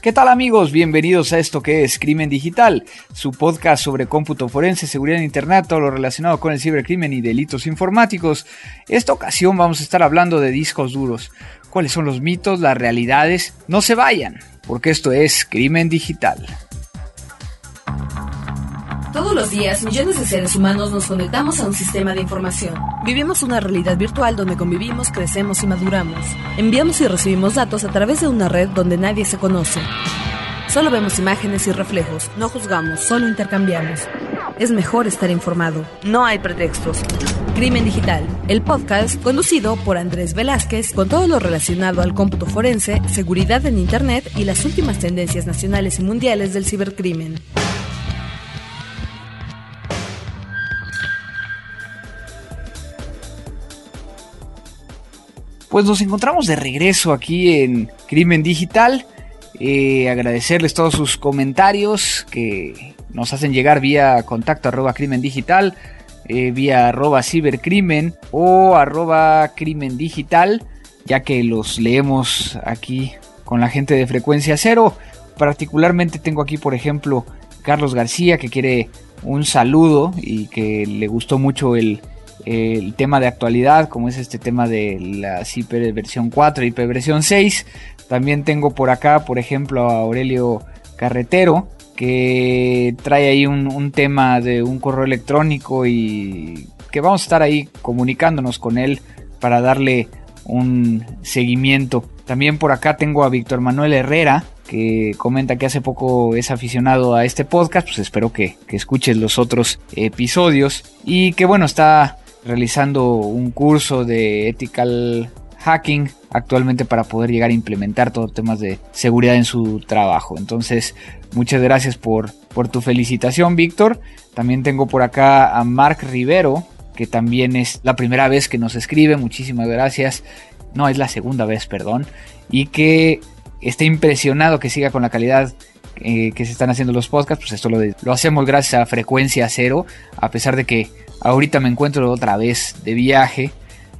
¿Qué tal amigos? Bienvenidos a esto que es Crimen Digital, su podcast sobre cómputo forense, seguridad en Internet, todo lo relacionado con el cibercrimen y delitos informáticos. Esta ocasión vamos a estar hablando de discos duros. ¿Cuáles son los mitos, las realidades? No se vayan, porque esto es Crimen Digital. Los días, millones de seres humanos nos conectamos a un sistema de información. Vivimos una realidad virtual donde convivimos, crecemos y maduramos. Enviamos y recibimos datos a través de una red donde nadie se conoce. Solo vemos imágenes y reflejos, no juzgamos, solo intercambiamos. Es mejor estar informado. No hay pretextos. Crimen Digital, el podcast conducido por Andrés Velázquez con todo lo relacionado al cómputo forense, seguridad en Internet y las últimas tendencias nacionales y mundiales del cibercrimen. Pues nos encontramos de regreso aquí en Crimen Digital. Eh, agradecerles todos sus comentarios que nos hacen llegar vía contacto arroba crimen digital, eh, vía arroba cibercrimen o arroba crimen digital, ya que los leemos aquí con la gente de frecuencia cero. Particularmente tengo aquí, por ejemplo, Carlos García que quiere un saludo y que le gustó mucho el, el tema de actualidad, como es este tema de la IP versión 4 y IP versión 6. También tengo por acá, por ejemplo, a Aurelio Carretero, que trae ahí un, tema de un correo electrónico y que vamos a estar ahí comunicándonos con él para darle un seguimiento. También por acá tengo a Víctor Manuel Herrera, que comenta que hace poco es aficionado a este podcast, pues espero que, que escuches los otros episodios y que bueno, está realizando un curso de ethical hacking actualmente para poder llegar a implementar todos temas de seguridad en su trabajo. Entonces, muchas gracias por, por tu felicitación, Víctor. También tengo por acá a Mark Rivero, que también es la primera vez que nos escribe. Muchísimas gracias. No, es la segunda vez, perdón. Y que está impresionado que siga con la calidad eh, que se están haciendo los podcasts. Pues esto lo, lo hacemos gracias a frecuencia cero, a pesar de que Ahorita me encuentro otra vez de viaje,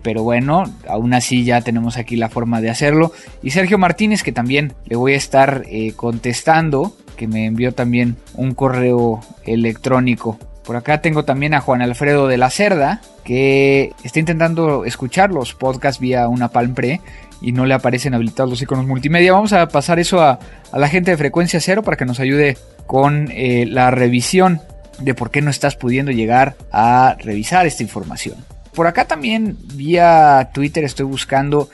pero bueno, aún así ya tenemos aquí la forma de hacerlo. Y Sergio Martínez, que también le voy a estar eh, contestando, que me envió también un correo electrónico. Por acá tengo también a Juan Alfredo de la Cerda, que está intentando escuchar los podcasts vía una Palm Pre y no le aparecen habilitados los iconos multimedia. Vamos a pasar eso a, la gente de frecuencia cero para que nos ayude con eh, la revisión de por qué no estás pudiendo llegar a revisar esta información. Por acá también vía Twitter estoy buscando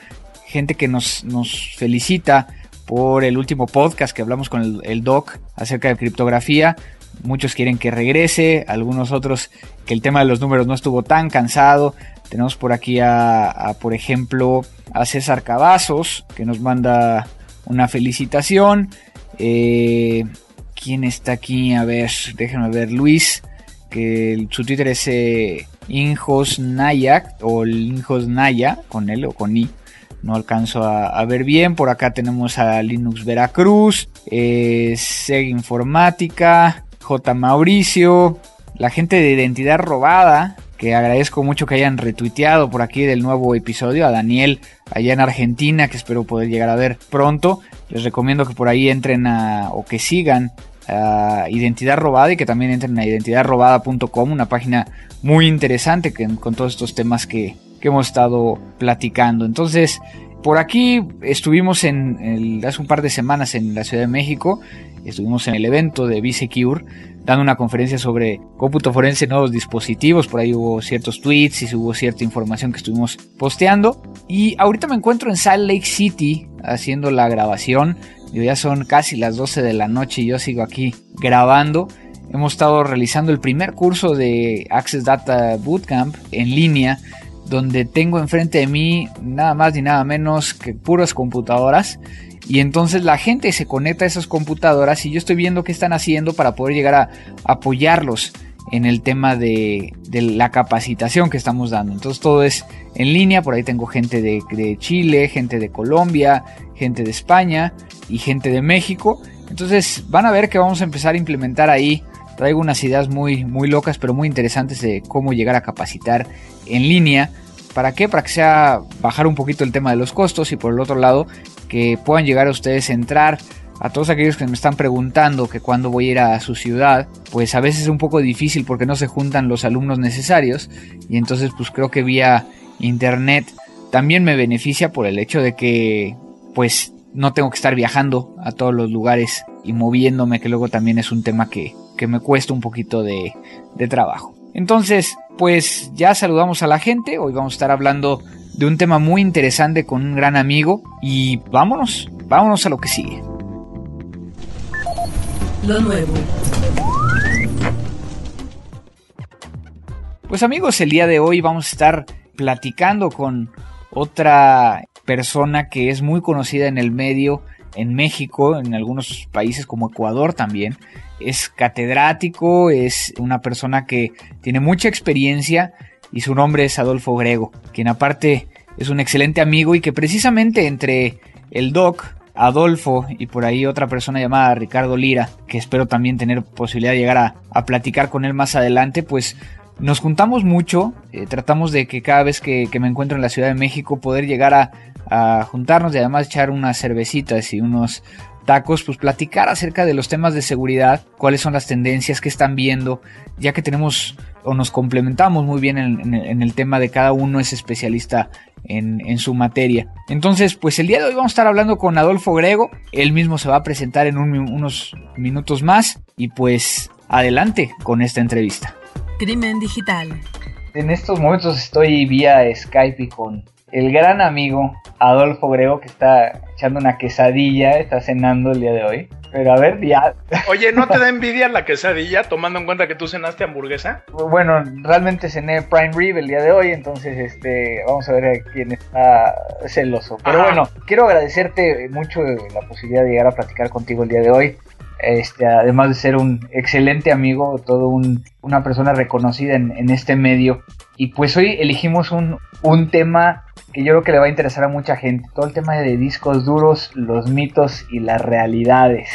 gente que nos, nos felicita por el último podcast que hablamos con el, doc acerca de criptografía. Muchos quieren que regrese, algunos otros que el tema de los números no estuvo tan cansado. Tenemos por aquí a, por ejemplo, a César Cavazos, que nos manda una felicitación. Eh, ¿Quién está aquí? A ver, déjenme ver. Luis, que su Twitter es eh, Injos Nayak o Injos Naya, con él o con I. No alcanzo a, ver bien. Por acá tenemos a Linux Veracruz, eh, Seg Informática, J. Mauricio, la gente de Identidad Robada, que agradezco mucho que hayan retuiteado por aquí del nuevo episodio, a Daniel allá en Argentina, que espero poder llegar a ver pronto. Les recomiendo que por ahí entren o que sigan a Identidad Robada y que también entren a identidadrobada.com, una página muy interesante con todos estos temas que, hemos estado platicando. Entonces, por aquí estuvimos en hace un par de semanas en la Ciudad de México, estuvimos en el evento de B-Secure dando una conferencia sobre cómputo forense en nuevos dispositivos, por ahí hubo ciertos tweets y hubo cierta información que estuvimos posteando y ahorita me encuentro en Salt Lake City haciendo la grabación, ya son casi las 12 de la noche y yo sigo aquí grabando. Hemos estado realizando el primer curso de Access Data Bootcamp en línea donde tengo enfrente de mí nada más ni nada menos que puras computadoras. Y entonces la gente se conecta a esas computadoras y yo estoy viendo qué están haciendo para poder llegar a apoyarlos en el tema de, la capacitación que estamos dando. Entonces todo es en línea, por ahí tengo gente de, Chile, gente de Colombia, gente de España y gente de México. Entonces van a ver que vamos a empezar a implementar ahí. Traigo unas ideas muy, muy locas pero muy interesantes de cómo llegar a capacitar en línea. ¿Para qué? Para que sea bajar un poquito el tema de los costos y por el otro lado que puedan llegar a ustedes a entrar a todos aquellos que me están preguntando que cuándo voy a ir a su ciudad, pues a veces es un poco difícil porque no se juntan los alumnos necesarios y entonces pues creo que vía internet también me beneficia por el hecho de que pues no tengo que estar viajando a todos los lugares y moviéndome, que luego también es un tema que, me cuesta un poquito de, de trabajo. Entonces, pues ya saludamos a la gente, hoy vamos a estar hablando de un tema muy interesante con un gran amigo y vámonos, vámonos a lo que sigue. Lo nuevo. Pues amigos, el día de hoy vamos a estar platicando con otra persona que es muy conocida en el medio, en México, en algunos países como Ecuador también. Es catedrático, es una persona que tiene mucha experiencia y su nombre es Adolfo Grego, quien aparte es un excelente amigo y que precisamente entre el doc, Adolfo y por ahí otra persona llamada Ricardo Lira, que espero también tener posibilidad de llegar a, a platicar con él más adelante, pues nos juntamos mucho, eh, tratamos de que cada vez que, me encuentro en la Ciudad de México poder llegar a, juntarnos y además echar unas cervecitas y unos tacos, pues platicar acerca de los temas de seguridad, cuáles son las tendencias que están viendo, ya que tenemos o nos complementamos muy bien en, el tema de cada uno es especialista en, su materia. Entonces, pues el día de hoy vamos a estar hablando con Adolfo Grego, él mismo se va a presentar en unos minutos más y pues adelante con esta entrevista. Crimen Digital. En estos momentos estoy vía Skype con el gran amigo Adolfo Grego que está echando una quesadilla, está cenando el día de hoy. Pero a ver, ya. Oye, ¿no te da envidia la quesadilla tomando en cuenta que tú cenaste hamburguesa? Bueno, realmente cené Prime Rib el día de hoy, entonces este, vamos a ver quién está celoso. Pero bueno, quiero agradecerte mucho la posibilidad de llegar a platicar contigo el día de hoy. Este, además de ser un excelente amigo, todo un, una persona reconocida en, este medio. Y pues hoy elegimos un, un, tema que yo creo que le va a interesar a mucha gente, todo el tema de discos duros, los mitos y las realidades.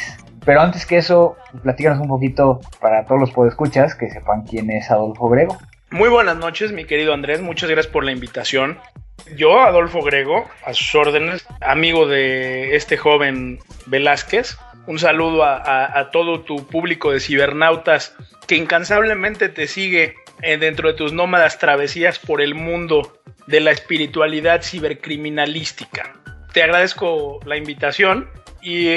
Pero antes que eso, platícanos un poquito para todos los podescuchas que sepan quién es Adolfo Grego. Muy buenas noches, mi querido Andrés, muchas gracias por la invitación. Yo, Adolfo Grego, a sus órdenes, amigo de este joven Velázquez, un saludo a, todo tu público de cibernautas que incansablemente te sigue eh, dentro de tus nómadas travesías por el mundo de la espiritualidad cibercriminalística. Te agradezco la invitación y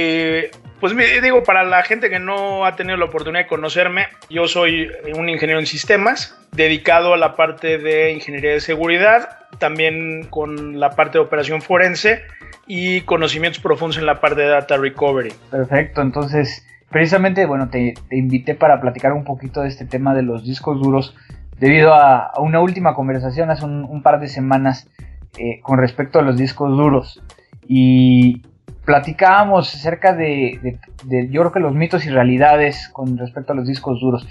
pues digo, para la gente que no ha tenido la oportunidad de conocerme, yo soy un ingeniero en sistemas, dedicado a la parte de ingeniería de seguridad, también con la parte de operación forense y conocimientos profundos en la parte de data recovery. Perfecto, entonces precisamente, bueno, te, invité para platicar un poquito de este tema de los discos duros debido a, una última conversación hace un, par de semanas eh, con respecto a los discos duros y platicábamos acerca de, de, yo creo que los mitos y realidades con respecto a los discos duros.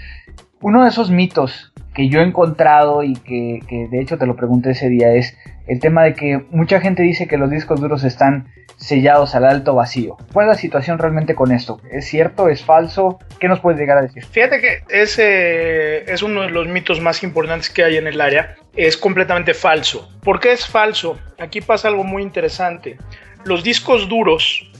Uno de esos mitos que yo he encontrado y que, de hecho te lo pregunté ese día es el tema de que mucha gente dice que los discos duros están sellados al alto vacío. ¿Cuál es la situación realmente con esto? ¿Es cierto? ¿Es falso? ¿Qué nos puedes llegar a decir? Fíjate que ese es uno de los mitos más importantes que hay en el área. Es completamente falso. ¿Por qué es falso? Aquí pasa algo muy interesante. Los discos duros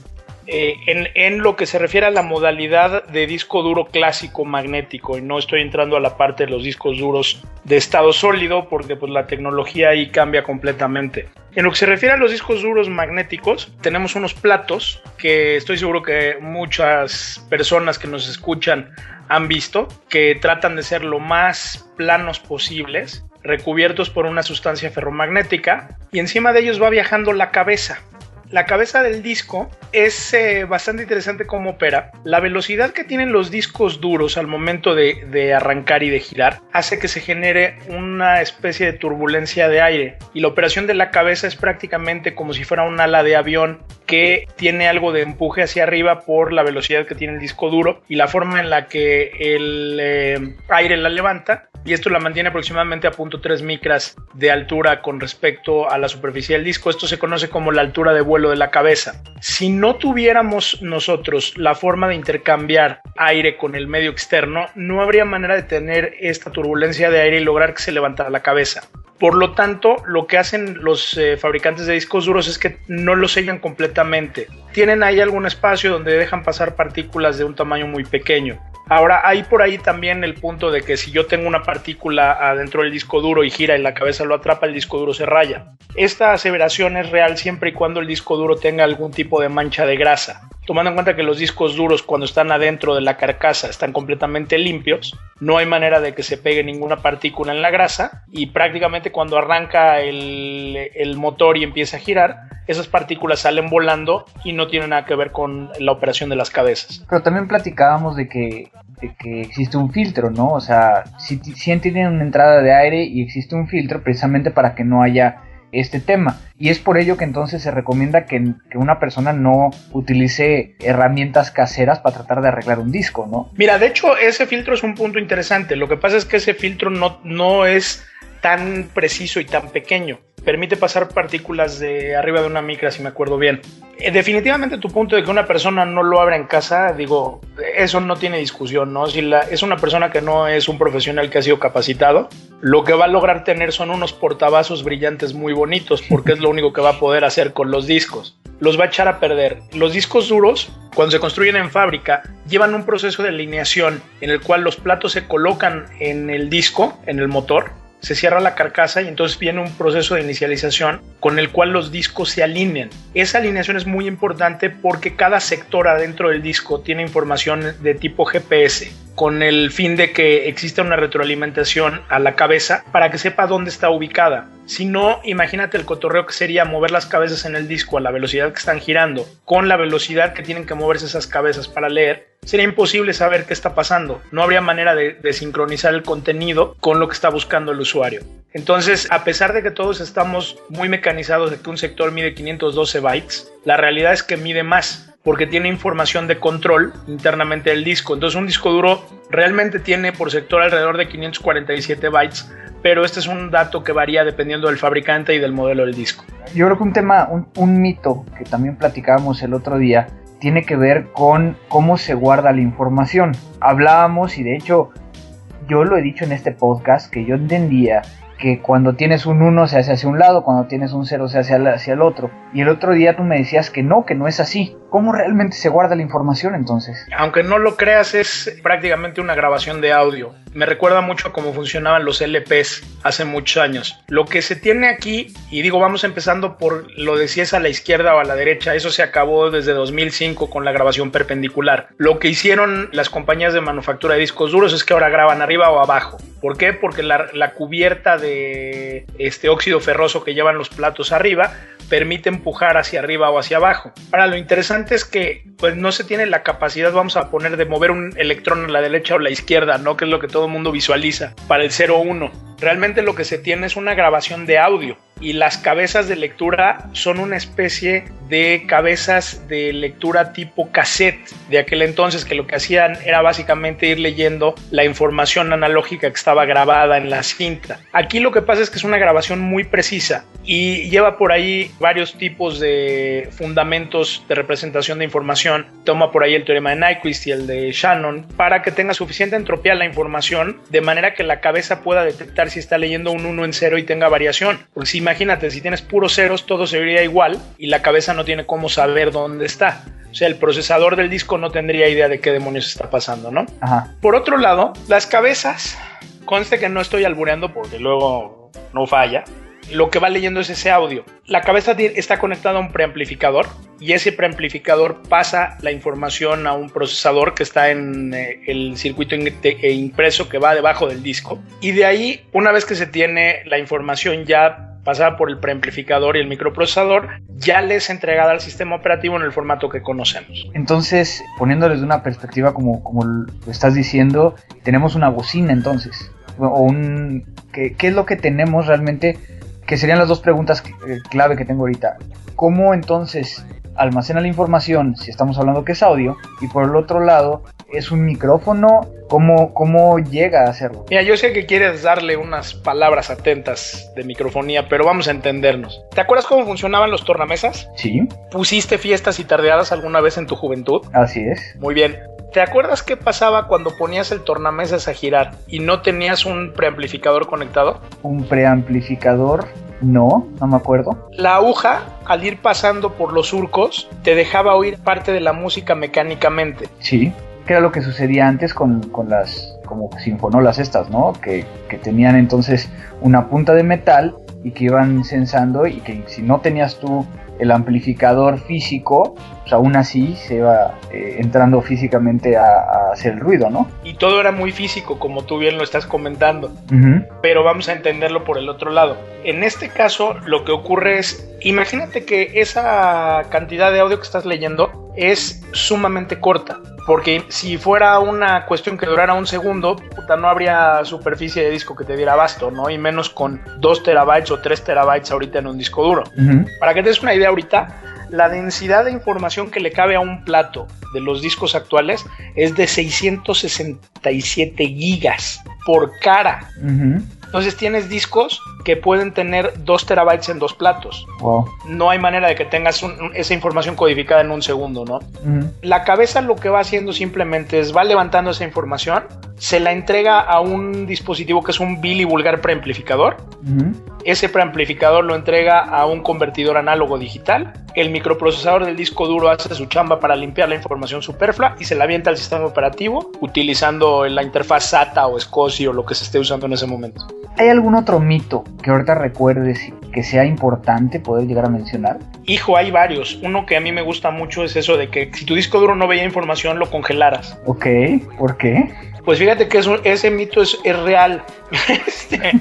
eh, en, lo que se refiere a la modalidad de disco duro clásico magnético, y no estoy entrando a la parte de los discos duros de estado sólido, porque pues la tecnología ahí cambia completamente. En lo que se refiere a los discos duros magnéticos, tenemos unos platos que estoy seguro que muchas personas que nos escuchan han visto, que tratan de ser lo más planos posibles, recubiertos por una sustancia ferromagnética, y encima de ellos va viajando la cabeza la cabeza del disco es eh, bastante interesante cómo opera. La velocidad que tienen los discos duros al momento de, arrancar y de girar hace que se genere una especie de turbulencia de aire. Y la operación de la cabeza es prácticamente como si fuera un ala de avión que tiene algo de empuje hacia arriba por la velocidad que tiene el disco duro y la forma en la que el eh, aire la levanta y esto la mantiene aproximadamente a 0.3 micras de altura con respecto a la superficie del disco. Esto se conoce como la altura de vuelo de la cabeza. Si no tuviéramos nosotros la forma de intercambiar aire con el medio externo, no habría manera de tener esta turbulencia de aire y lograr que se levantara la cabeza. Por lo tanto, lo que hacen los eh, fabricantes de discos duros es que no los sellan completamente. Tienen ahí algún espacio donde dejan pasar partículas de un tamaño muy pequeño. Ahora, hay por ahí también el punto de que si yo tengo una partícula adentro del disco duro y gira y la cabeza lo atrapa, el disco duro se raya. Esta aseveración es real siempre y cuando el disco duro tenga algún tipo de mancha de grasa. Tomando en cuenta que los discos duros cuando están adentro de la carcasa están completamente limpios, no hay manera de que se pegue ninguna partícula en la grasa y prácticamente cuando arranca el, motor y empieza a girar, esas partículas salen volando y no tienen nada que ver con la operación de las cabezas. Pero también platicábamos de que, de que existe un filtro, ¿no? O sea, si, si tienen una entrada de aire y existe un filtro precisamente para que no haya este tema. Y es por ello que entonces se recomienda que, que, una persona no utilice herramientas caseras para tratar de arreglar un disco, ¿no? Mira, de hecho ese filtro es un punto interesante. Lo que pasa es que ese filtro no, no es tan preciso y tan pequeño. Permite pasar partículas de arriba de una micra, si me acuerdo bien. Eh, definitivamente tu punto de que una persona no lo abra en casa, digo, eso no tiene discusión, ¿no? Si es una persona que no es un profesional que ha sido capacitado, lo que va a lograr tener son unos portavasos brillantes muy bonitos, porque es lo único que va a poder hacer con los discos. Los va a echar a perder. Los discos duros, cuando se construyen en fábrica, llevan un proceso de alineación en el cual los platos se colocan en el disco, en el motor, se cierra la carcasa y entonces viene un proceso de inicialización con el cual los discos se alinean. Esa alineación es muy importante porque cada sector adentro del disco tiene información de tipo GPS con el fin de que exista una retroalimentación a la cabeza para que sepa dónde está ubicada. Si no, imagínate el cotorreo que sería mover las cabezas en el disco a la velocidad que están girando, con la velocidad que tienen que moverse esas cabezas para leer, sería imposible saber qué está pasando. No habría manera de, de, sincronizar el contenido con lo que está buscando el usuario. Entonces, a pesar de que todos estamos muy mecanizados de que un sector mide 512 bytes, la realidad es que mide más porque tiene información de control internamente del disco. Entonces un disco duro realmente tiene por sector alrededor de 547 bytes, pero este es un dato que varía dependiendo del fabricante y del modelo del disco. Yo creo que un tema, un, mito que también platicábamos el otro día, tiene que ver con cómo se guarda la información. Hablábamos y de hecho yo lo he dicho en este podcast que yo entendía que cuando tienes un 1 se hace hacia un lado, cuando tienes un 0 se hace hacia el otro. Y el otro día tú me decías que no, que no es así. ¿Cómo realmente se guarda la información entonces? Aunque no lo creas, es prácticamente una grabación de audio. Me recuerda mucho a cómo funcionaban los LPs hace muchos años. Lo que se tiene aquí, y digo, vamos empezando por lo de si es a la izquierda o a la derecha, eso se acabó desde 2005 con la grabación perpendicular. Lo que hicieron las compañías de manufactura de discos duros es que ahora graban arriba o abajo. ¿Por qué? Porque la, cubierta de este óxido ferroso que llevan los platos arriba permite empujar hacia arriba o hacia abajo. Ahora, lo interesante es que pues no se tiene la capacidad, vamos a poner, de mover un electrón a la derecha o a la izquierda, ¿no? Que es lo que todo el mundo visualiza para el 0-1. Realmente lo que se tiene es una grabación de audio y las cabezas de lectura son una especie de cabezas de lectura tipo cassette de aquel entonces que lo que hacían era básicamente ir leyendo la información analógica que estaba grabada en la cinta. Aquí lo que pasa es que es una grabación muy precisa y lleva por ahí varios tipos de fundamentos de representación de información. Toma por ahí el teorema de Nyquist y el de Shannon para que tenga suficiente entropía la información de manera que la cabeza pueda detectar si está leyendo un 1 en 0 y tenga variación. Porque si imagínate, si tienes puros ceros, todo se vería igual y la cabeza no tiene cómo saber dónde está. O sea, el procesador del disco no tendría idea de qué demonios está pasando, ¿no? Ajá. Por otro lado, las cabezas, conste que no estoy albureando porque luego no falla. Lo que va leyendo es ese audio. La cabeza está conectada a un preamplificador y ese preamplificador pasa la información a un procesador que está en eh, el circuito impreso que va debajo del disco. Y de ahí, una vez que se tiene la información ya pasada por el preamplificador y el microprocesador, ya les entregada al sistema operativo en el formato que conocemos. Entonces, poniéndoles de una perspectiva como, como lo estás diciendo, tenemos una bocina entonces. O un, ¿qué, ¿Qué es lo que tenemos realmente? Que serían las dos preguntas clave que tengo ahorita. ¿Cómo entonces almacena la información si estamos hablando que es audio? Y por el otro lado, ¿es un micrófono? ¿Cómo, ¿Cómo llega a hacerlo? Mira, yo sé que quieres darle unas palabras atentas de microfonía, pero vamos a entendernos. ¿Te acuerdas cómo funcionaban los tornamesas? Sí. ¿Pusiste fiestas y tardeadas alguna vez en tu juventud? Así es. Muy bien. ¿Te acuerdas qué pasaba cuando ponías el tornamesas a girar y no tenías un preamplificador conectado? Un preamplificador, no, no me acuerdo. La aguja, al ir pasando por los surcos, te dejaba oír parte de la música mecánicamente. Sí, que era lo que sucedía antes con, con las como sinfonolas estas, ¿no? Que, que, tenían entonces una punta de metal y que iban censando y que si no tenías tú el amplificador físico, pues aún así se iba eh, entrando físicamente a, a, hacer el ruido, ¿no? Y todo era muy físico, como tú bien lo estás comentando. Uh -huh. Pero vamos a entenderlo por el otro lado. En este caso, lo que ocurre es, imagínate que esa cantidad de audio que estás leyendo es sumamente corta. Porque si fuera una cuestión que durara un segundo, puta, no habría superficie de disco que te diera abasto, ¿no? Y menos con 2 terabytes o 3 terabytes ahorita en un disco duro. Uh -huh. Para que te des una idea ahorita, la densidad de información que le cabe a un plato de los discos actuales es de 667 gigas por cara. Uh -huh. Entonces tienes discos que pueden tener 2 terabytes en dos platos. Wow. No hay manera de que tengas un, esa información codificada en un segundo, ¿no? Uh -huh. La cabeza lo que va haciendo simplemente es va levantando esa información, se la entrega a un dispositivo que es un Billy vulgar preamplificador. Uh -huh. Ese preamplificador lo entrega a un convertidor análogo digital. El microprocesador del disco duro hace su chamba para limpiar la información superflua y se la avienta al sistema operativo utilizando la interfaz SATA o SCSI o lo que se esté usando en ese momento. ¿Hay algún otro mito que ahorita recuerdes que sea importante poder llegar a mencionar? Hijo, hay varios. Uno que a mí me gusta mucho es eso de que si tu disco duro no veía información, lo congelaras. Ok, ¿por qué? Pues fíjate que eso, ese mito es, es real. este,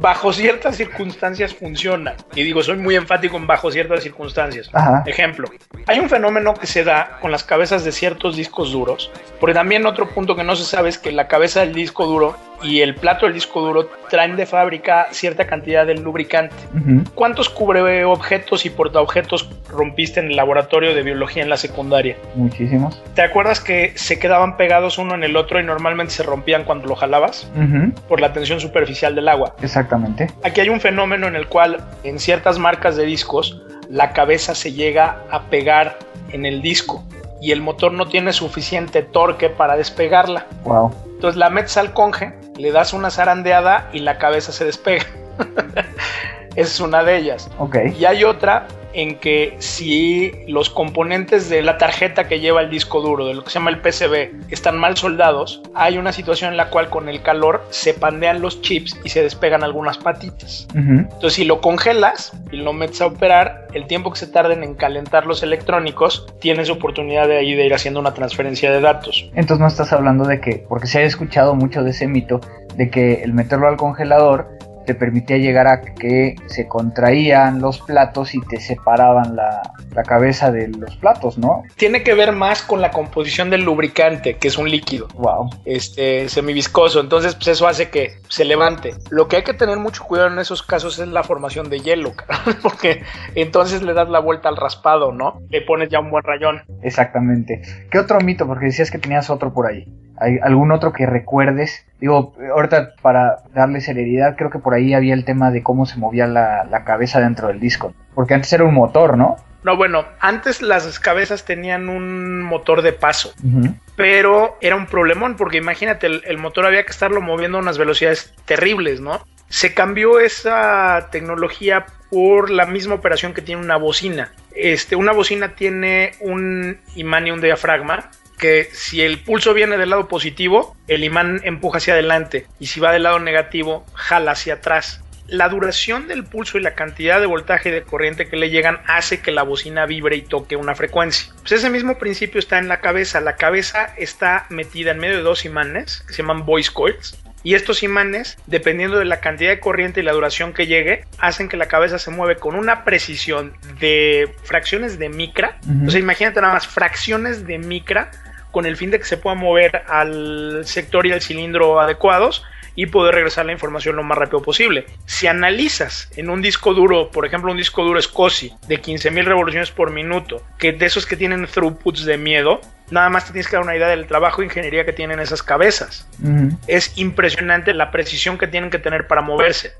bajo ciertas circunstancias funciona. Y digo, soy muy enfático en bajo ciertas circunstancias. Ajá. Ejemplo, hay un fenómeno que se da con las cabezas de ciertos discos duros, porque también otro punto que no se sabe es que la cabeza del disco duro y el plato del disco duro traen de fábrica cierta cantidad de lubricante. Uh -huh. ¿Cuántos cubre objetos y portaobjetos rompiste en el laboratorio de biología en la secundaria? Muchísimos. ¿Te acuerdas que se quedaban pegados uno en el otro y normalmente se rompían cuando lo jalabas? Uh -huh. Por la tensión superficial del agua. Exactamente. Aquí hay un fenómeno en el cual en ciertas marcas de discos la cabeza se llega a pegar en el disco y el motor no tiene suficiente torque para despegarla. Wow. Entonces la metes al conge, le das una zarandeada y la cabeza se despega. Esa es una de ellas. Okay. Y hay otra en que si los componentes de la tarjeta que lleva el disco duro, de lo que se llama el PCB, están mal soldados, hay una situación en la cual con el calor se pandean los chips y se despegan algunas patitas. Uh -huh. Entonces si lo congelas y lo metes a operar, el tiempo que se tarden en calentar los electrónicos, tienes oportunidad de ahí de ir haciendo una transferencia de datos. Entonces no estás hablando de que, porque se ha escuchado mucho de ese mito, de que el meterlo al congelador te permitía llegar a que se contraían los platos y te separaban la, la, cabeza de los platos, ¿no? Tiene que ver más con la composición del lubricante, que es un líquido. Wow. Este, semiviscoso. Entonces, pues eso hace que se levante. Lo que hay que tener mucho cuidado en esos casos es la formación de hielo, porque entonces le das la vuelta al raspado, ¿no? Le pones ya un buen rayón. Exactamente. ¿Qué otro mito? Porque decías que tenías otro por ahí. ¿Hay algún otro que recuerdes? Digo, ahorita para darle celeridad, creo que por ahí había el tema de cómo se movía la, la cabeza dentro del disco. Porque antes era un motor, ¿no? No, bueno, antes las cabezas tenían un motor de paso, uh -huh. pero era un problemón porque imagínate, el, el, motor había que estarlo moviendo a unas velocidades terribles, ¿no? Se cambió esa tecnología por la misma operación que tiene una bocina. Este, una bocina tiene un imán y un diafragma que si el pulso viene del lado positivo, el imán empuja hacia adelante y si va del lado negativo, jala hacia atrás. La duración del pulso y la cantidad de voltaje y de corriente que le llegan hace que la bocina vibre y toque una frecuencia. Pues ese mismo principio está en la cabeza. La cabeza está metida en medio de dos imanes que se llaman voice coils. Y estos imanes, dependiendo de la cantidad de corriente y la duración que llegue, hacen que la cabeza se mueve con una precisión de fracciones de micra. Uh -huh. O sea, imagínate nada más fracciones de micra con el fin de que se pueda mover al sector y al cilindro adecuados y poder regresar la información lo más rápido posible. Si analizas en un disco duro, por ejemplo un disco duro SCSI de 15.000 revoluciones por minuto, que de esos que tienen throughputs de miedo, nada más te tienes que dar una idea del trabajo de ingeniería que tienen esas cabezas. Uh -huh. Es impresionante la precisión que tienen que tener para moverse.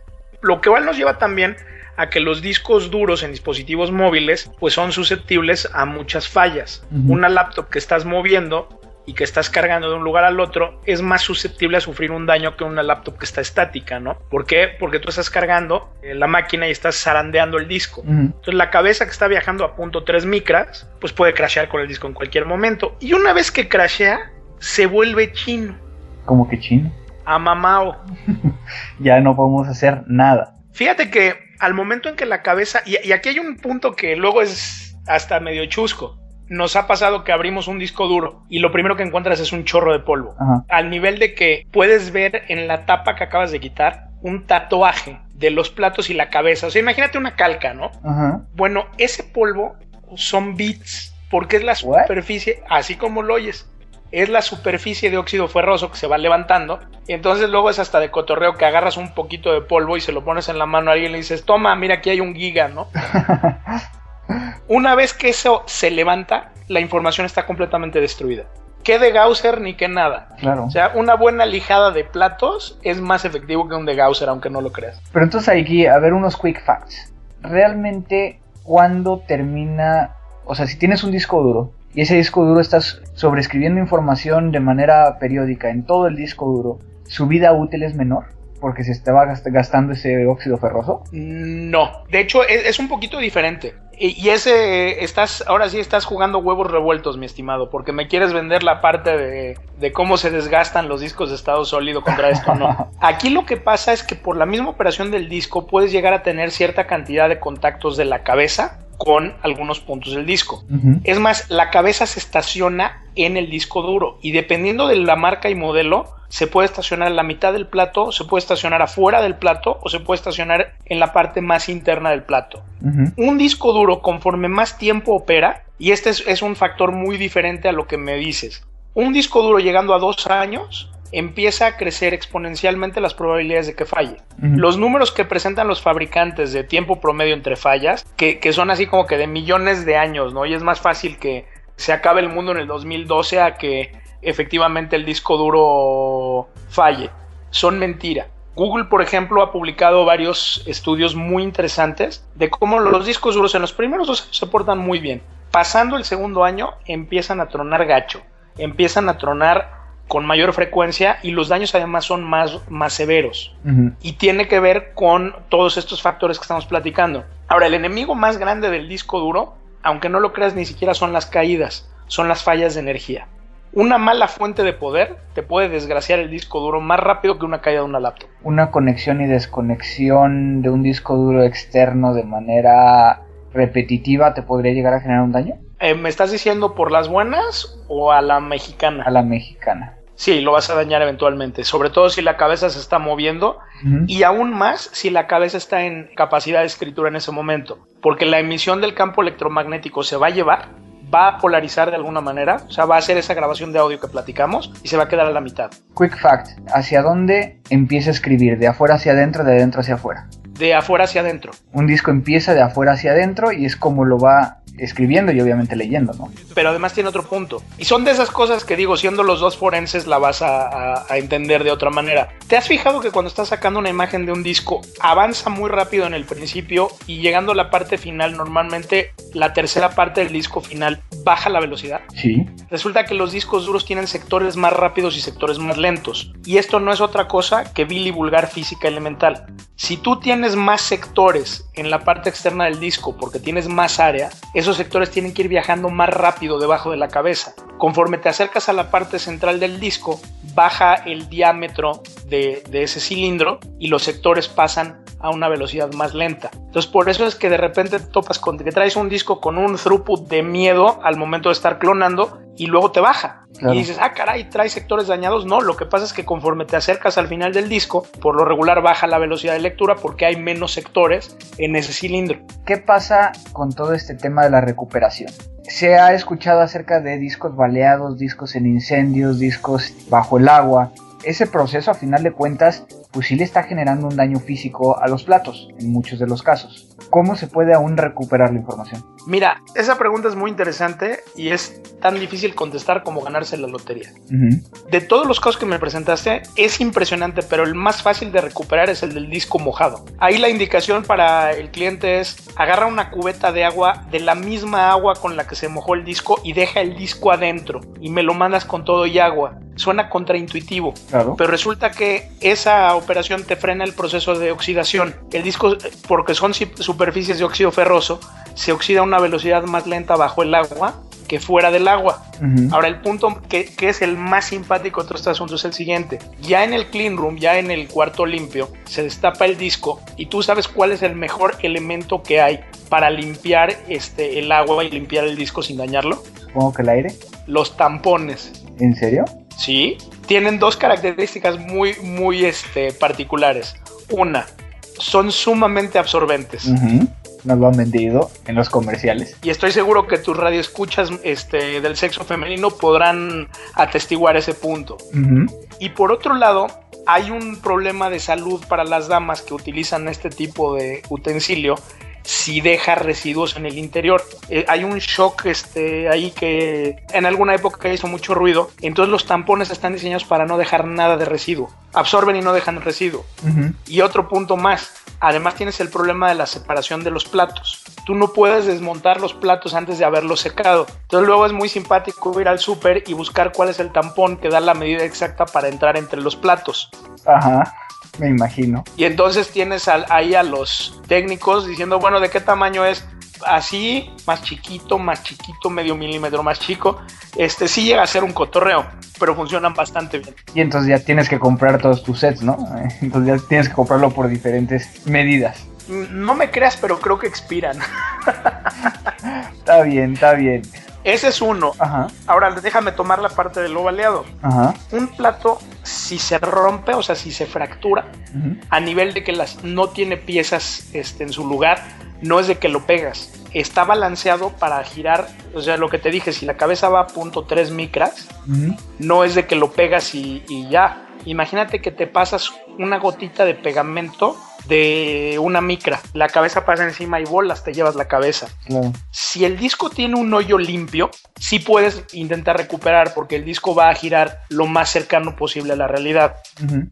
Lo que igual nos lleva también a que los discos duros en dispositivos móviles pues son susceptibles a muchas fallas. Uh -huh. Una laptop que estás moviendo y que estás cargando de un lugar al otro es más susceptible a sufrir un daño que una laptop que está estática, ¿no? ¿Por qué? Porque tú estás cargando eh, la máquina y estás zarandeando el disco. Entonces la cabeza que está viajando a punto 3 micras, pues puede crashear con el disco en cualquier momento. Y una vez que crashea, se vuelve chino. ¿Cómo que chino? A mamao. ya no podemos hacer nada. Fíjate que al momento en que la cabeza, y, y aquí hay un punto que luego es hasta medio chusco nos ha pasado que abrimos un disco duro y lo primero que encuentras es un chorro de polvo. Al nivel de que puedes ver en la tapa que acabas de quitar un tatuaje de los platos y la cabeza. O sea, imagínate una calca, ¿no? Bueno, ese polvo son bits porque es la superficie, así como lo oyes. Es la superficie de óxido ferroso que se va levantando. Y entonces luego es hasta de cotorreo que agarras un poquito de polvo y se lo pones en la mano a alguien y le dices, toma, mira, aquí hay un giga, ¿no? Una vez que eso se levanta, la información está completamente destruida. ¿Qué de Gausser ni qué nada? Claro. O sea, una buena lijada de platos es más efectivo que un de Gausser, aunque no lo creas. Pero entonces aquí, a ver unos quick facts. Realmente, ¿cuándo termina? O sea, si tienes un disco duro y ese disco duro estás sobreescribiendo información de manera periódica en todo el disco duro, ¿su vida útil es menor? porque se estaba gastando ese óxido ferroso? No, de hecho es, un poquito diferente. Y, ese, estás, ahora sí estás jugando huevos revueltos, mi estimado, porque me quieres vender la parte de, de cómo se desgastan los discos de estado sólido contra esto, no. Aquí lo que pasa es que por la misma operación del disco puedes llegar a tener cierta cantidad de contactos de la cabeza con algunos puntos del disco. Es más, la cabeza se estaciona en el disco duro y dependiendo de la marca y modelo, se puede estacionar en la mitad del plato, se puede estacionar afuera del plato o se puede estacionar en la parte más interna del plato. Un disco duro, conforme más tiempo opera, y este es, es un factor muy diferente a lo que me dices, un disco duro llegando a dos años empieza a crecer exponencialmente las probabilidades de que falle. Los números que presentan los fabricantes de tiempo promedio entre fallas, que, son así como que de millones de años, ¿no? Y es más fácil que se acabe el mundo en el 2012 a que efectivamente el disco duro falle. Son mentira. Google, por ejemplo, ha publicado varios estudios muy interesantes de cómo los discos duros en los primeros dos años se portan muy bien. Pasando el segundo año empiezan a tronar gacho, empiezan a tronar con mayor frecuencia y los daños además son más, más severos. Y tiene que ver con todos estos factores que estamos platicando. Ahora, el enemigo más grande del disco duro, aunque no lo creas ni siquiera son las caídas, son las fallas de energía. Una mala fuente de poder te puede desgraciar el disco duro más rápido que una caída de una laptop. Una conexión y desconexión de un disco duro externo de manera repetitiva te podría llegar a generar un daño. Eh, ¿Me estás diciendo por las buenas o a la mexicana? A la mexicana sí, lo vas a dañar eventualmente, sobre todo si la cabeza se está moviendo y aún más si la cabeza está en capacidad de escritura en ese momento, porque la emisión del campo electromagnético se va a llevar, va a polarizar de alguna manera, o sea, va a hacer esa grabación de audio que platicamos y se va a quedar a la mitad. Quick fact, ¿hacia dónde empieza a escribir? ¿De afuera hacia adentro, de adentro hacia afuera? De afuera hacia adentro. Un disco empieza de afuera hacia adentro y es como lo va escribiendo y obviamente leyendo, ¿no? Pero además tiene otro punto. Y son de esas cosas que digo, siendo los dos forenses la vas a, entender de otra manera. ¿Te has fijado que cuando estás sacando una imagen de un disco avanza muy rápido en el principio y llegando a la parte final, normalmente la tercera parte del disco final baja la velocidad? Sí. Resulta que los discos duros tienen sectores más rápidos y sectores más lentos. Y esto no es otra cosa que Billy Vulgar física elemental. Si tú tienes más sectores en la parte externa del disco porque tienes más área, esos sectores tienen que ir viajando más rápido debajo de la cabeza. Conforme te acercas a la parte central del disco, baja el diámetro de, ese cilindro y los sectores pasan a una velocidad más lenta. Entonces por eso es que de repente te topas con que traes un disco con un throughput de miedo al momento de estar clonando y luego te baja. Y dices, ah, caray, trae sectores dañados. No, lo que pasa es que conforme te acercas al final del disco, por lo regular baja la velocidad de lectura porque hay menos sectores en ese cilindro. ¿Qué pasa con todo este tema de la recuperación? Se ha escuchado acerca de discos baleados, discos en incendios, discos bajo el agua. Ese proceso, a final de cuentas, pues sí le está generando un daño físico a los platos, en muchos de los casos. ¿Cómo se puede aún recuperar la información? Mira, esa pregunta es muy interesante y es tan difícil contestar como ganarse la lotería. De todos los casos que me presentaste, es impresionante, pero el más fácil de recuperar es el del disco mojado. Ahí la indicación para el cliente es agarra una cubeta de agua de la misma agua con la que se mojó el disco y deja el disco adentro y me lo mandas con todo y agua. Suena contraintuitivo, pero resulta que esa operación te frena el proceso de oxidación. El disco, porque son superficies de óxido ferroso, se oxida a una velocidad más lenta bajo el agua que fuera del agua. Ahora, el punto que, es el más simpático de todo este asunto es el siguiente. Ya en el clean room, ya en el cuarto limpio, se destapa el disco y tú sabes cuál es el mejor elemento que hay para limpiar este, el agua y limpiar el disco sin dañarlo. Supongo que el aire. Los tampones. ¿En serio? Sí. Tienen dos características muy, muy este, particulares. Una, son sumamente absorbentes nos lo han vendido en los comerciales. Y estoy seguro que tus radioescuchas este, del sexo femenino podrán atestiguar ese punto. Y por otro lado, hay un problema de salud para las damas que utilizan este tipo de utensilio si deja residuos en el interior. Eh, hay un shock este, ahí que en alguna época hizo mucho ruido. Entonces los tampones están diseñados para no dejar nada de residuo. Absorben y no dejan residuo. Y otro punto más. Además tienes el problema de la separación de los platos. Tú no puedes desmontar los platos antes de haberlos secado. Entonces luego es muy simpático ir al súper y buscar cuál es el tampón que da la medida exacta para entrar entre los platos. Ajá. Me imagino. Y entonces tienes ahí a los técnicos diciendo, bueno, ¿de qué tamaño es? Así, más chiquito, más chiquito, medio milímetro más chico. Este sí llega a ser un cotorreo, pero funcionan bastante bien. Y entonces ya tienes que comprar todos tus sets, ¿no? Entonces ya tienes que comprarlo por diferentes medidas. No me creas, pero creo que expiran. está bien, está bien. Ese es uno. Ahora déjame tomar la parte del ovaleado. Un plato, si se rompe, o sea, si se fractura, a nivel de que las, no tiene piezas este, en su lugar, no es de que lo pegas. Está balanceado para girar, o sea, lo que te dije, si la cabeza va a punto 3 micras, no es de que lo pegas y, y ya. Imagínate que te pasas una gotita de pegamento de una micra. La cabeza pasa encima y bolas, te llevas la cabeza. Si el disco tiene un hoyo limpio, sí puedes intentar recuperar porque el disco va a girar lo más cercano posible a la realidad.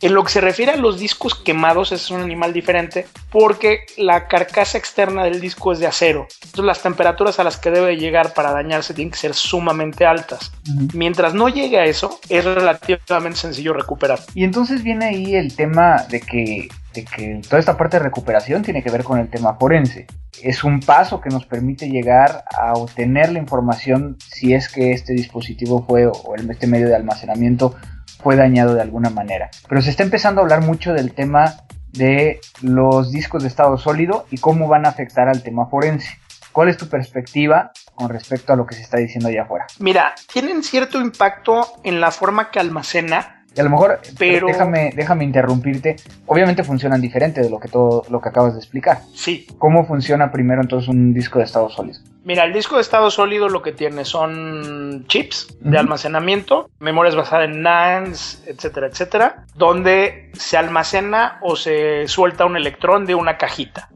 En lo que se refiere a los discos quemados, es un animal diferente porque la carcasa externa del disco es de acero. Entonces las temperaturas a las que debe llegar para dañarse tienen que ser sumamente altas. Mientras no llegue a eso, es relativamente sencillo recuperar. Y entonces viene ahí el tema de que que toda esta parte de recuperación tiene que ver con el tema forense. Es un paso que nos permite llegar a obtener la información si es que este dispositivo fue o este medio de almacenamiento fue dañado de alguna manera. Pero se está empezando a hablar mucho del tema de los discos de estado sólido y cómo van a afectar al tema forense. ¿Cuál es tu perspectiva con respecto a lo que se está diciendo allá afuera? Mira, tienen cierto impacto en la forma que almacena y a lo mejor, pero déjame, déjame interrumpirte. Obviamente funcionan diferente de lo que todo lo que acabas de explicar. Sí. ¿Cómo funciona primero entonces un disco de estado sólido? Mira, el disco de estado sólido lo que tiene son chips de almacenamiento, memorias basadas en NAND, etcétera, etcétera, donde se almacena o se suelta un electrón de una cajita.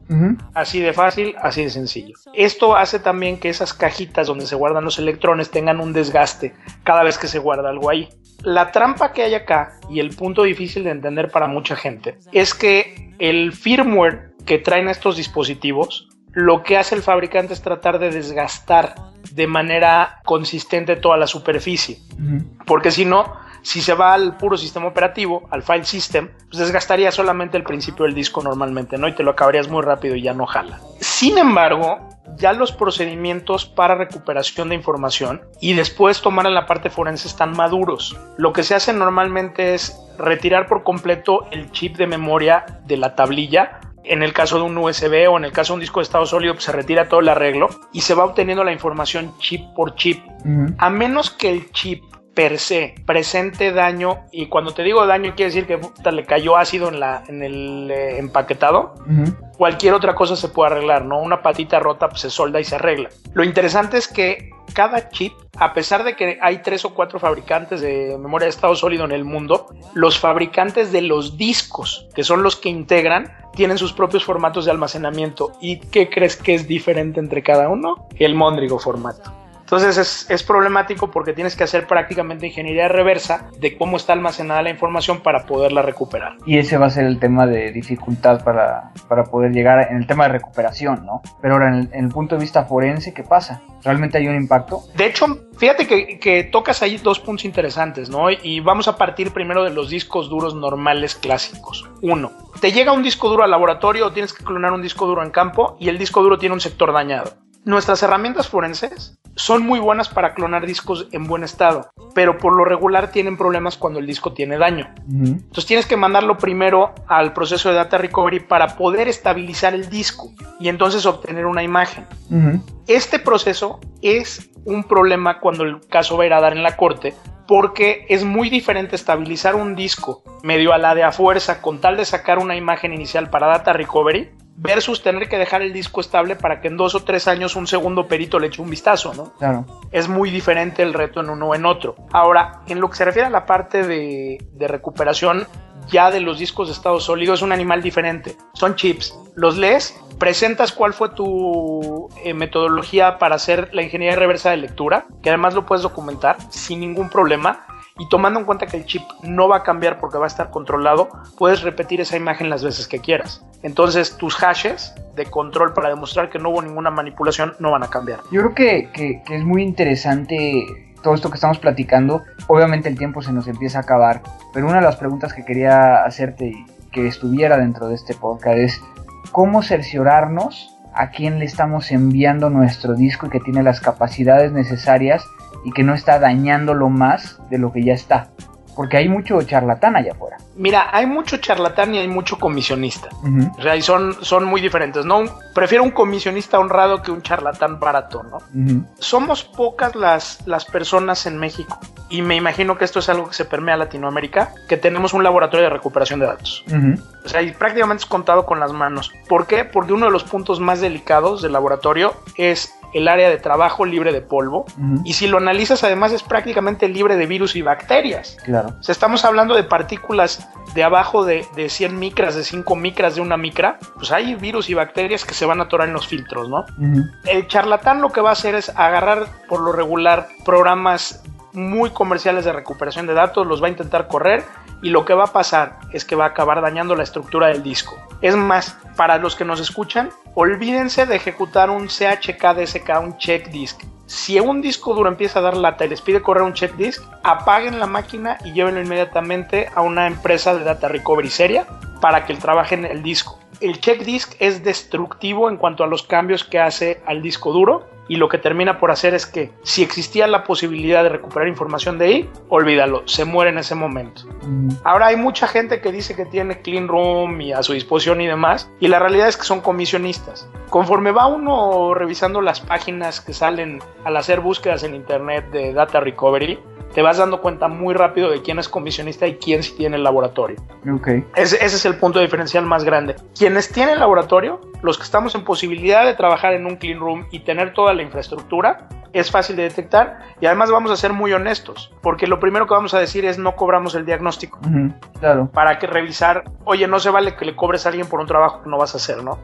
Así de fácil, así de sencillo. Esto hace también que esas cajitas donde se guardan los electrones tengan un desgaste cada vez que se guarda algo ahí. La trampa que hay acá y el punto difícil de entender para mucha gente es que el firmware que traen estos dispositivos lo que hace el fabricante es tratar de desgastar de manera consistente toda la superficie. Porque si no, si se va al puro sistema operativo, al file system, pues desgastaría solamente el principio del disco normalmente, ¿no? Y te lo acabarías muy rápido y ya no jala. Sin embargo, ya los procedimientos para recuperación de información y después tomar en la parte forense están maduros. Lo que se hace normalmente es retirar por completo el chip de memoria de la tablilla en el caso de un USB o en el caso de un disco de estado sólido, pues se retira todo el arreglo y se va obteniendo la información chip por chip. A menos que el chip per se presente daño, y cuando te digo daño quiere decir que le cayó ácido en, la, en el eh, empaquetado, cualquier otra cosa se puede arreglar, ¿no? Una patita rota pues, se solda y se arregla. Lo interesante es que cada chip, a pesar de que hay tres o cuatro fabricantes de memoria de estado sólido en el mundo, los fabricantes de los discos, que son los que integran, tienen sus propios formatos de almacenamiento. ¿Y qué crees que es diferente entre cada uno? El Mondrigo formato. Entonces es, problemático porque tienes que hacer prácticamente ingeniería reversa de cómo está almacenada la información para poderla recuperar. Y ese va a ser el tema de dificultad para, para poder llegar en el tema de recuperación, ¿no? Pero ahora en el, punto de vista forense, ¿qué pasa? ¿Realmente hay un impacto? De hecho, fíjate que, que tocas ahí dos puntos interesantes, ¿no? Y vamos a partir primero de los discos duros normales clásicos. Uno, te llega un disco duro al laboratorio o tienes que clonar un disco duro en campo y el disco duro tiene un sector dañado. Nuestras herramientas forenses son muy buenas para clonar discos en buen estado, pero por lo regular tienen problemas cuando el disco tiene daño. Entonces tienes que mandarlo primero al proceso de data recovery para poder estabilizar el disco y entonces obtener una imagen. Este proceso es un problema cuando el caso va a ir a dar en la corte porque es muy diferente estabilizar un disco medio a la de a fuerza con tal de sacar una imagen inicial para data recovery versus tener que dejar el disco estable para que en dos o tres años un segundo perito le eche un vistazo, ¿no? Claro. Es muy diferente el reto en uno o en otro. Ahora, en lo que se refiere a la parte de, recuperación ya de los discos de estado sólido, es un animal diferente. Son chips. Los lees, presentas cuál fue tu eh, metodología para hacer la ingeniería reversa de lectura, que además lo puedes documentar sin ningún problema y tomando en cuenta que el chip no va a cambiar porque va a estar controlado, puedes repetir esa imagen las veces que quieras. Entonces tus hashes de control para demostrar que no hubo ninguna manipulación no van a cambiar. Yo creo que, es muy interesante todo esto que estamos platicando. Obviamente el tiempo se nos empieza a acabar, pero una de las preguntas que quería hacerte y que estuviera dentro de este podcast es cómo cerciorarnos a quién le estamos enviando nuestro disco y que tiene las capacidades necesarias y que no está dañándolo más de lo que ya está. Porque hay mucho charlatán allá afuera. Mira, hay mucho charlatán y hay mucho comisionista. O sea, y son, son muy diferentes, ¿no? Prefiero un comisionista honrado que un charlatán barato, ¿no? Somos pocas las, las personas en México, y me imagino que esto es algo que se permea a Latinoamérica, que tenemos un laboratorio de recuperación de datos. O sea, y prácticamente es contado con las manos. ¿Por qué? Porque uno de los puntos más delicados del laboratorio es el área de trabajo libre de polvo. Y si lo analizas, además es prácticamente libre de virus y bacterias. Claro. O sea, estamos hablando de partículas de abajo de, de 100 micras, de 5 micras de una micra. Pues hay virus y bacterias que se van a atorar en los filtros, ¿no? El charlatán lo que va a hacer es agarrar por lo regular programas muy comerciales de recuperación de datos, los va a intentar correr y lo que va a pasar es que va a acabar dañando la estructura del disco. Es más, para los que nos escuchan, olvídense de ejecutar un CHKDSK, un check disk. Si un disco duro empieza a dar lata y les pide correr un check disk, apaguen la máquina y llévenlo inmediatamente a una empresa de data recovery seria para que trabajen el disco. El check disk es destructivo en cuanto a los cambios que hace al disco duro y lo que termina por hacer es que si existía la posibilidad de recuperar información de ahí, olvídalo, se muere en ese momento. Ahora hay mucha gente que dice que tiene clean room y a su disposición y demás, y la realidad es que son comisionistas. Conforme va uno revisando las páginas que salen al hacer búsquedas en internet de data recovery, te vas dando cuenta muy rápido de quién es comisionista y quién sí tiene el laboratorio. Okay. Ese, ese, es el punto diferencial más grande. Quienes tienen laboratorio, los que estamos en posibilidad de trabajar en un clean room y tener toda la infraestructura, es fácil de detectar y además vamos a ser muy honestos, porque lo primero que vamos a decir es no cobramos el diagnóstico. claro. Para que revisar, oye, no se vale que le cobres a alguien por un trabajo que no vas a hacer, ¿no?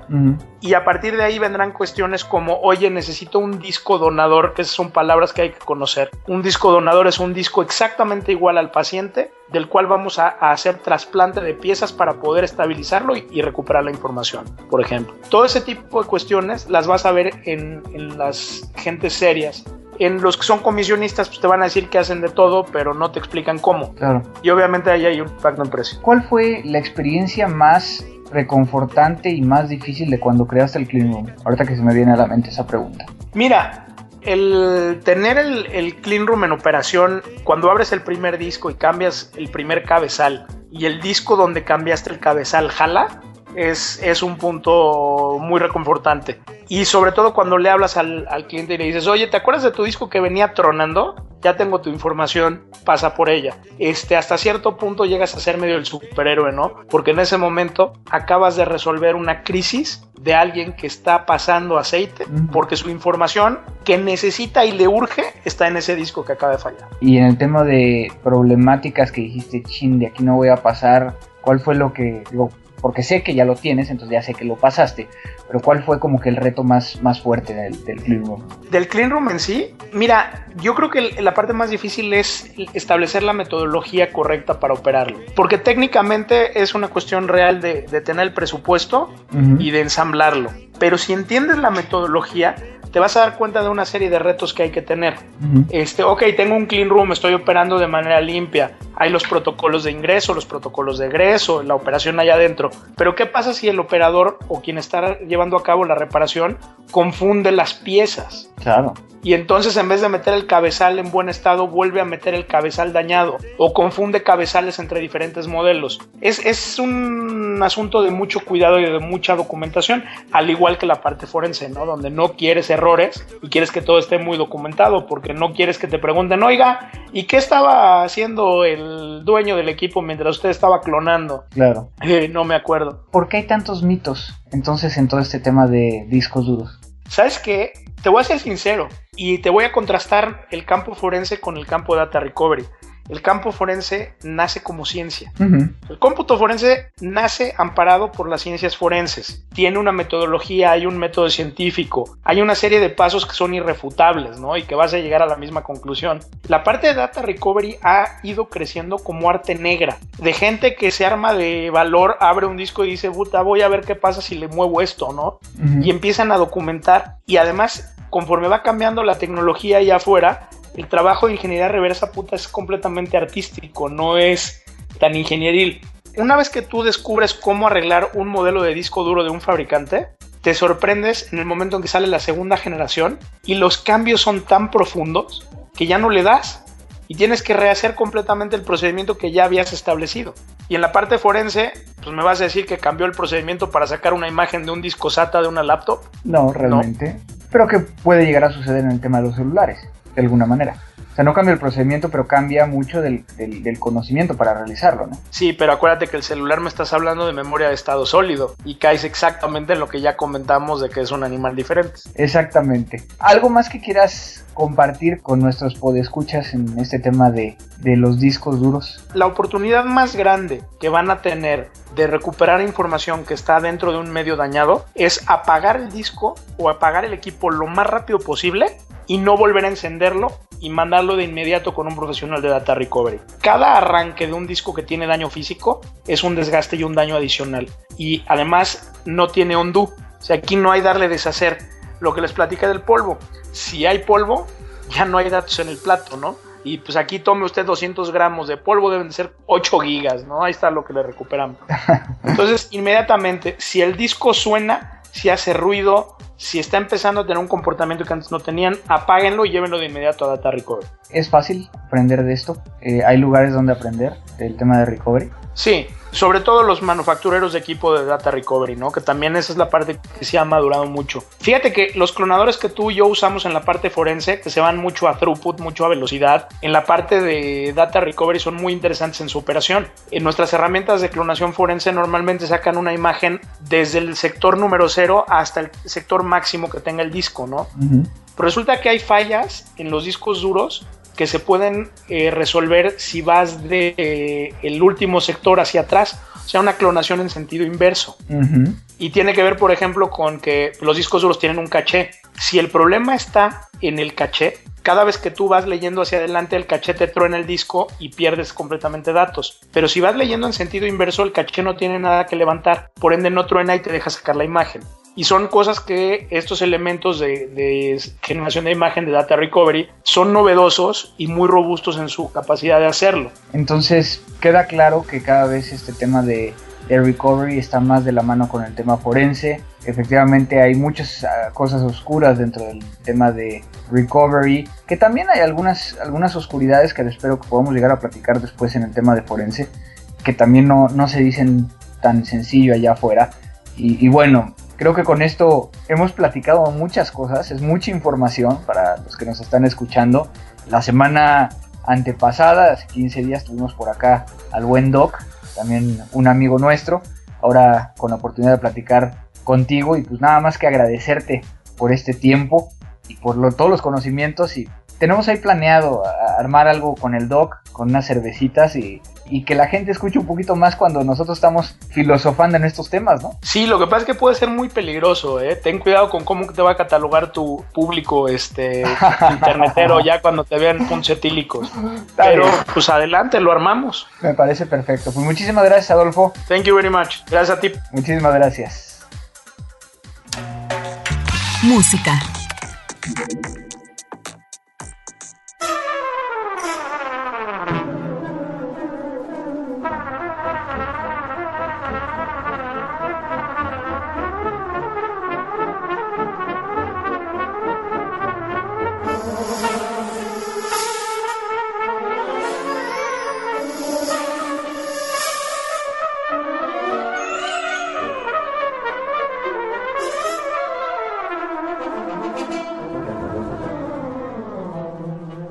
Y a partir de ahí vendrán cuestiones como, oye, necesito un disco donador, que esas son palabras que hay que conocer. Un disco donador es un disco exactamente igual al paciente, del cual vamos a, hacer trasplante de piezas para poder estabilizarlo y, recuperar la información, por ejemplo. Todo ese tipo de cuestiones las vas a ver en, en las gentes serias en los que son comisionistas, pues te van a decir que hacen de todo, pero no te explican cómo. Claro. Y obviamente ahí hay un impacto en precio. ¿Cuál fue la experiencia más reconfortante y más difícil de cuando creaste el Clean Room? Ahorita que se me viene a la mente esa pregunta. Mira, el tener el, clean room en operación, cuando abres el primer disco y cambias el primer cabezal y el disco donde cambiaste el cabezal jala, es, es un punto muy reconfortante. Y sobre todo cuando le hablas al, al, cliente y le dices, oye, ¿te acuerdas de tu disco que venía tronando? Ya tengo tu información, pasa por ella. Este, hasta cierto punto llegas a ser medio el superhéroe, ¿no? Porque en ese momento acabas de resolver una crisis de alguien que está pasando aceite porque su información que necesita y le urge está en ese disco que acaba de fallar. Y en el tema de problemáticas que dijiste, chin, de aquí no voy a pasar, ¿cuál fue lo que, digo, porque sé que ya lo tienes, entonces ya sé que lo pasaste, pero ¿cuál fue como que el reto más, más fuerte del, del clean room? Del clean room en sí, mira, yo creo que la parte más difícil es establecer la metodología correcta para operarlo, porque técnicamente es una cuestión real de, de tener el presupuesto uh -huh. y de ensamblarlo, pero si entiendes la metodología, te vas a dar cuenta de una serie de retos que hay que tener. Uh -huh. Este, ok, tengo un clean room, estoy operando de manera limpia, hay los protocolos de ingreso, los protocolos de egreso, la operación allá adentro. Pero ¿qué pasa si el operador o quien está llevando a cabo la reparación confunde las piezas? Claro. Y entonces en vez de meter el cabezal en buen estado, vuelve a meter el cabezal dañado o confunde cabezales entre diferentes modelos. Es, es un asunto de mucho cuidado y de mucha documentación, al igual que la parte forense, ¿no? Donde no quieres errores y quieres que todo esté muy documentado porque no quieres que te pregunten, oiga, ¿y qué estaba haciendo el dueño del equipo mientras usted estaba clonando? Claro. Eh, no me acuerdo. ¿Por qué hay tantos mitos entonces en todo este tema de discos duros? ¿Sabes qué? Te voy a ser sincero y te voy a contrastar el campo forense con el campo de data recovery. El campo forense nace como ciencia. Uh -huh. El cómputo forense nace amparado por las ciencias forenses. Tiene una metodología, hay un método científico, hay una serie de pasos que son irrefutables, ¿no? Y que vas a llegar a la misma conclusión. La parte de data recovery ha ido creciendo como arte negra, de gente que se arma de valor, abre un disco y dice, puta, voy a ver qué pasa si le muevo esto, ¿no? Uh -huh. Y empiezan a documentar y además conforme va cambiando la tecnología allá afuera, el trabajo de ingeniería reversa puta es completamente artístico, no es tan ingenieril. Una vez que tú descubres cómo arreglar un modelo de disco duro de un fabricante, te sorprendes en el momento en que sale la segunda generación y los cambios son tan profundos que ya no le das y tienes que rehacer completamente el procedimiento que ya habías establecido. Y en la parte forense, pues me vas a decir que cambió el procedimiento para sacar una imagen de un disco SATA de una laptop. No, realmente. No. Pero que puede llegar a suceder en el tema de los celulares de alguna manera. O sea, no cambia el procedimiento, pero cambia mucho del, del, del, conocimiento para realizarlo, ¿no? Sí, pero acuérdate que el celular me estás hablando de memoria de estado sólido y caes exactamente en lo que ya comentamos de que es un animal diferente. Exactamente. ¿Algo más que quieras compartir con nuestros podescuchas en este tema de, de los discos duros? La oportunidad más grande que van a tener de recuperar información que está dentro de un medio dañado es apagar el disco o apagar el equipo lo más rápido posible y no volver a encenderlo y mandarlo de inmediato con un profesional de data recovery. Cada arranque de un disco que tiene daño físico es un desgaste y un daño adicional y además no tiene undo. O sea, aquí no hay darle deshacer. Lo que les platica del polvo. Si hay polvo, ya no hay datos en el plato, ¿no? Y pues aquí tome usted 200 gramos de polvo, deben ser 8 gigas, ¿no? Ahí está lo que le recuperamos. Entonces, inmediatamente, si el disco suena, si hace ruido, si está empezando a tener un comportamiento que antes no tenían, apáguenlo y llévenlo de inmediato a Data Recovery. ¿Es fácil aprender de esto? Eh, ¿Hay lugares donde aprender del tema de recovery? Sí, sobre todo los manufactureros de equipo de Data Recovery, ¿no? Que también esa es la parte que se ha madurado mucho. Fíjate que los clonadores que tú y yo usamos en la parte forense, que se van mucho a throughput, mucho a velocidad, en la parte de Data Recovery son muy interesantes en su operación. En nuestras herramientas de clonación forense normalmente sacan una imagen desde el sector número cero hasta el sector máximo que tenga el disco, ¿no? Uh -huh. Resulta que hay fallas en los discos duros que se pueden eh, resolver si vas de eh, el último sector hacia atrás, o sea, una clonación en sentido inverso. Uh -huh. Y tiene que ver, por ejemplo, con que los discos duros tienen un caché. Si el problema está en el caché, cada vez que tú vas leyendo hacia adelante, el caché te truena el disco y pierdes completamente datos. Pero si vas leyendo en sentido inverso, el caché no tiene nada que levantar, por ende no truena y te deja sacar la imagen. Y son cosas que estos elementos de, generación de imagen de Data Recovery son novedosos y muy robustos en su capacidad de hacerlo. Entonces queda claro que cada vez este tema de, recovery está más de la mano con el tema forense. Efectivamente hay muchas uh, cosas oscuras dentro del tema de recovery, que también hay algunas, algunas oscuridades que espero que podamos llegar a platicar después en el tema de forense, que también no, no se dicen tan sencillo allá afuera Y, bueno, creo que con esto hemos platicado muchas cosas, es mucha información para los que nos están escuchando. La semana antepasada, hace 15 días, tuvimos por acá al buen Doc, también un amigo nuestro, ahora con la oportunidad de platicar contigo y pues nada más que agradecerte por este tiempo y por todos los conocimientos y tenemos ahí planeado armar algo con el doc, con unas cervecitas y, que la gente escuche un poquito más cuando nosotros estamos filosofando en estos temas, ¿no? Sí, lo que pasa es que puede ser muy peligroso, ¿eh? Ten cuidado con cómo te va a catalogar tu público este internetero ya cuando te vean puncetílicos. Pero pues adelante, lo armamos. Me parece perfecto. Pues muchísimas gracias, Adolfo. Thank you very much. Gracias a ti. Muchísimas gracias. Música.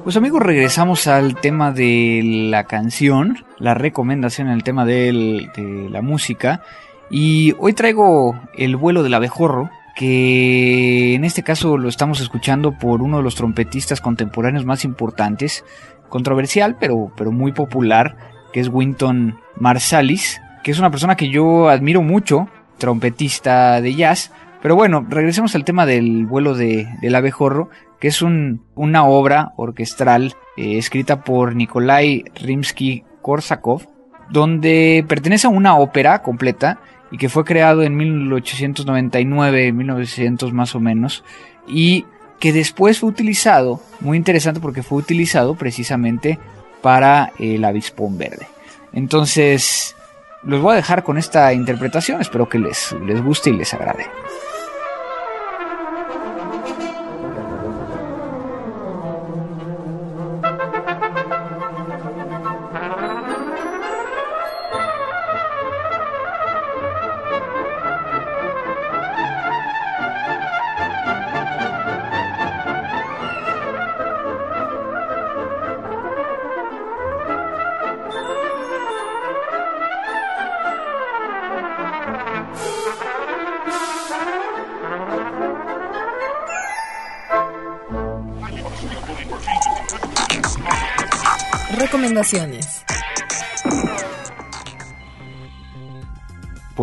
Pues amigos, regresamos al tema de la canción, la recomendación en el tema de la música. Y hoy traigo El vuelo del abejorro, que en este caso lo estamos escuchando por uno de los trompetistas contemporáneos más importantes, controversial pero, pero muy popular, que es Winton Marsalis, que es una persona que yo admiro mucho, trompetista de jazz. Pero bueno, regresemos al tema del vuelo de, del abejorro que es una obra orquestral eh, escrita por Nikolai Rimsky-Korsakov, donde pertenece a una ópera completa y que fue creado en 1899, 1900 más o menos, y que después fue utilizado, muy interesante porque fue utilizado precisamente para el avispón verde. Entonces, los voy a dejar con esta interpretación, espero que les, les guste y les agrade.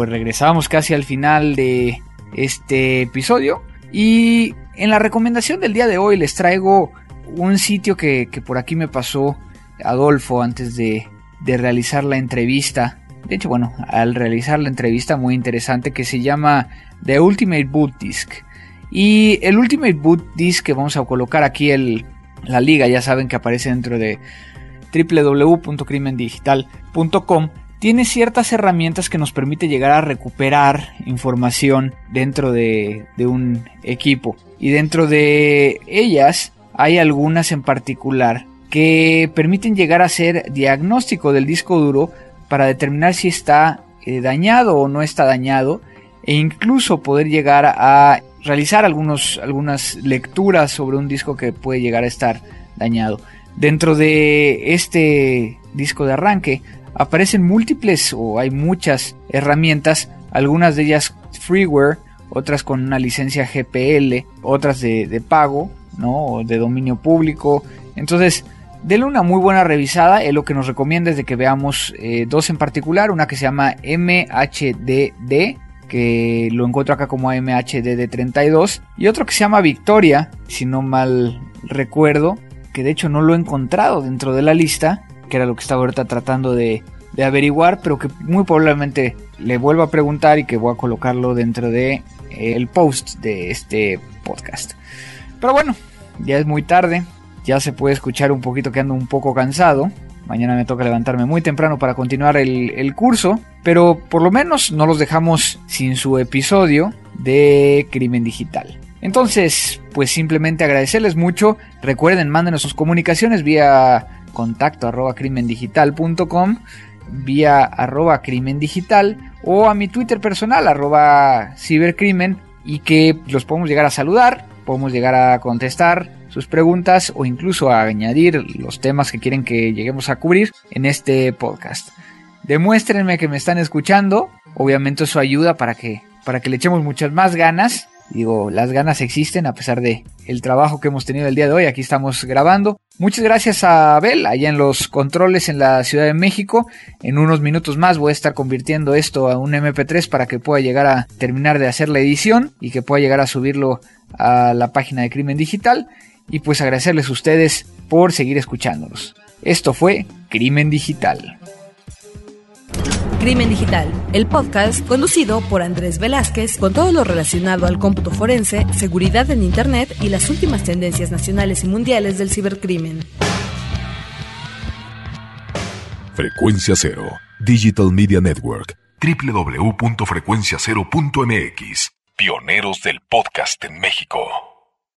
Pues regresamos casi al final de este episodio y en la recomendación del día de hoy les traigo un sitio que, por aquí me pasó Adolfo antes de, realizar la entrevista. De hecho, bueno, al realizar la entrevista muy interesante que se llama The Ultimate Boot Disc. Y el Ultimate Boot Disc que vamos a colocar aquí el, la liga, ya saben que aparece dentro de www.crimendigital.com tiene ciertas herramientas que nos permite llegar a recuperar información dentro de, un equipo. Y dentro de ellas hay algunas en particular que permiten llegar a hacer diagnóstico del disco duro para determinar si está eh, dañado o no está dañado e incluso poder llegar a realizar algunos, algunas lecturas sobre un disco que puede llegar a estar dañado. Dentro de este disco de arranque aparecen múltiples o hay muchas herramientas, algunas de ellas freeware, otras con una licencia GPL, otras de, pago, ¿no? de dominio público. Entonces, denle una muy buena revisada. Él lo que nos recomienda es que veamos eh, dos en particular, una que se llama MHDD, que lo encuentro acá como MHDD32, y otro que se llama Victoria, si no mal recuerdo, que de hecho no lo he encontrado dentro de la lista, que era lo que estaba ahorita tratando de, averiguar, pero que muy probablemente le vuelvo a preguntar y que voy a colocarlo dentro de eh, el post de este podcast. Pero bueno, ya es muy tarde, ya se puede escuchar un poquito que ando un poco cansado. Mañana me toca levantarme muy temprano para continuar el, el curso, pero por lo menos no los dejamos sin su episodio de Crimen Digital. Entonces, pues simplemente agradecerles mucho. Recuerden, mándenos sus comunicaciones vía contacto arroba crimendigital.com, vía arroba crimendigital o a mi Twitter personal, arroba cibercrimen, y que los podemos llegar a saludar, podemos llegar a contestar sus preguntas o incluso a añadir los temas que quieren que lleguemos a cubrir en este podcast. Demuéstrenme que me están escuchando, obviamente eso ayuda para que, para que le echemos muchas más ganas Digo, las ganas existen a pesar de el trabajo que hemos tenido el día de hoy. Aquí estamos grabando. Muchas gracias a Abel, allá en los controles en la Ciudad de México. En unos minutos más voy a estar convirtiendo esto a un MP3 para que pueda llegar a terminar de hacer la edición y que pueda llegar a subirlo a la página de Crimen Digital. Y pues agradecerles a ustedes por seguir escuchándonos. Esto fue Crimen Digital. Crimen Digital, el podcast conducido por Andrés Velázquez con todo lo relacionado al cómputo forense, seguridad en Internet y las últimas tendencias nacionales y mundiales del cibercrimen. Frecuencia Cero, Digital Media Network, www.frecuenciacero.mx, pioneros del podcast en México.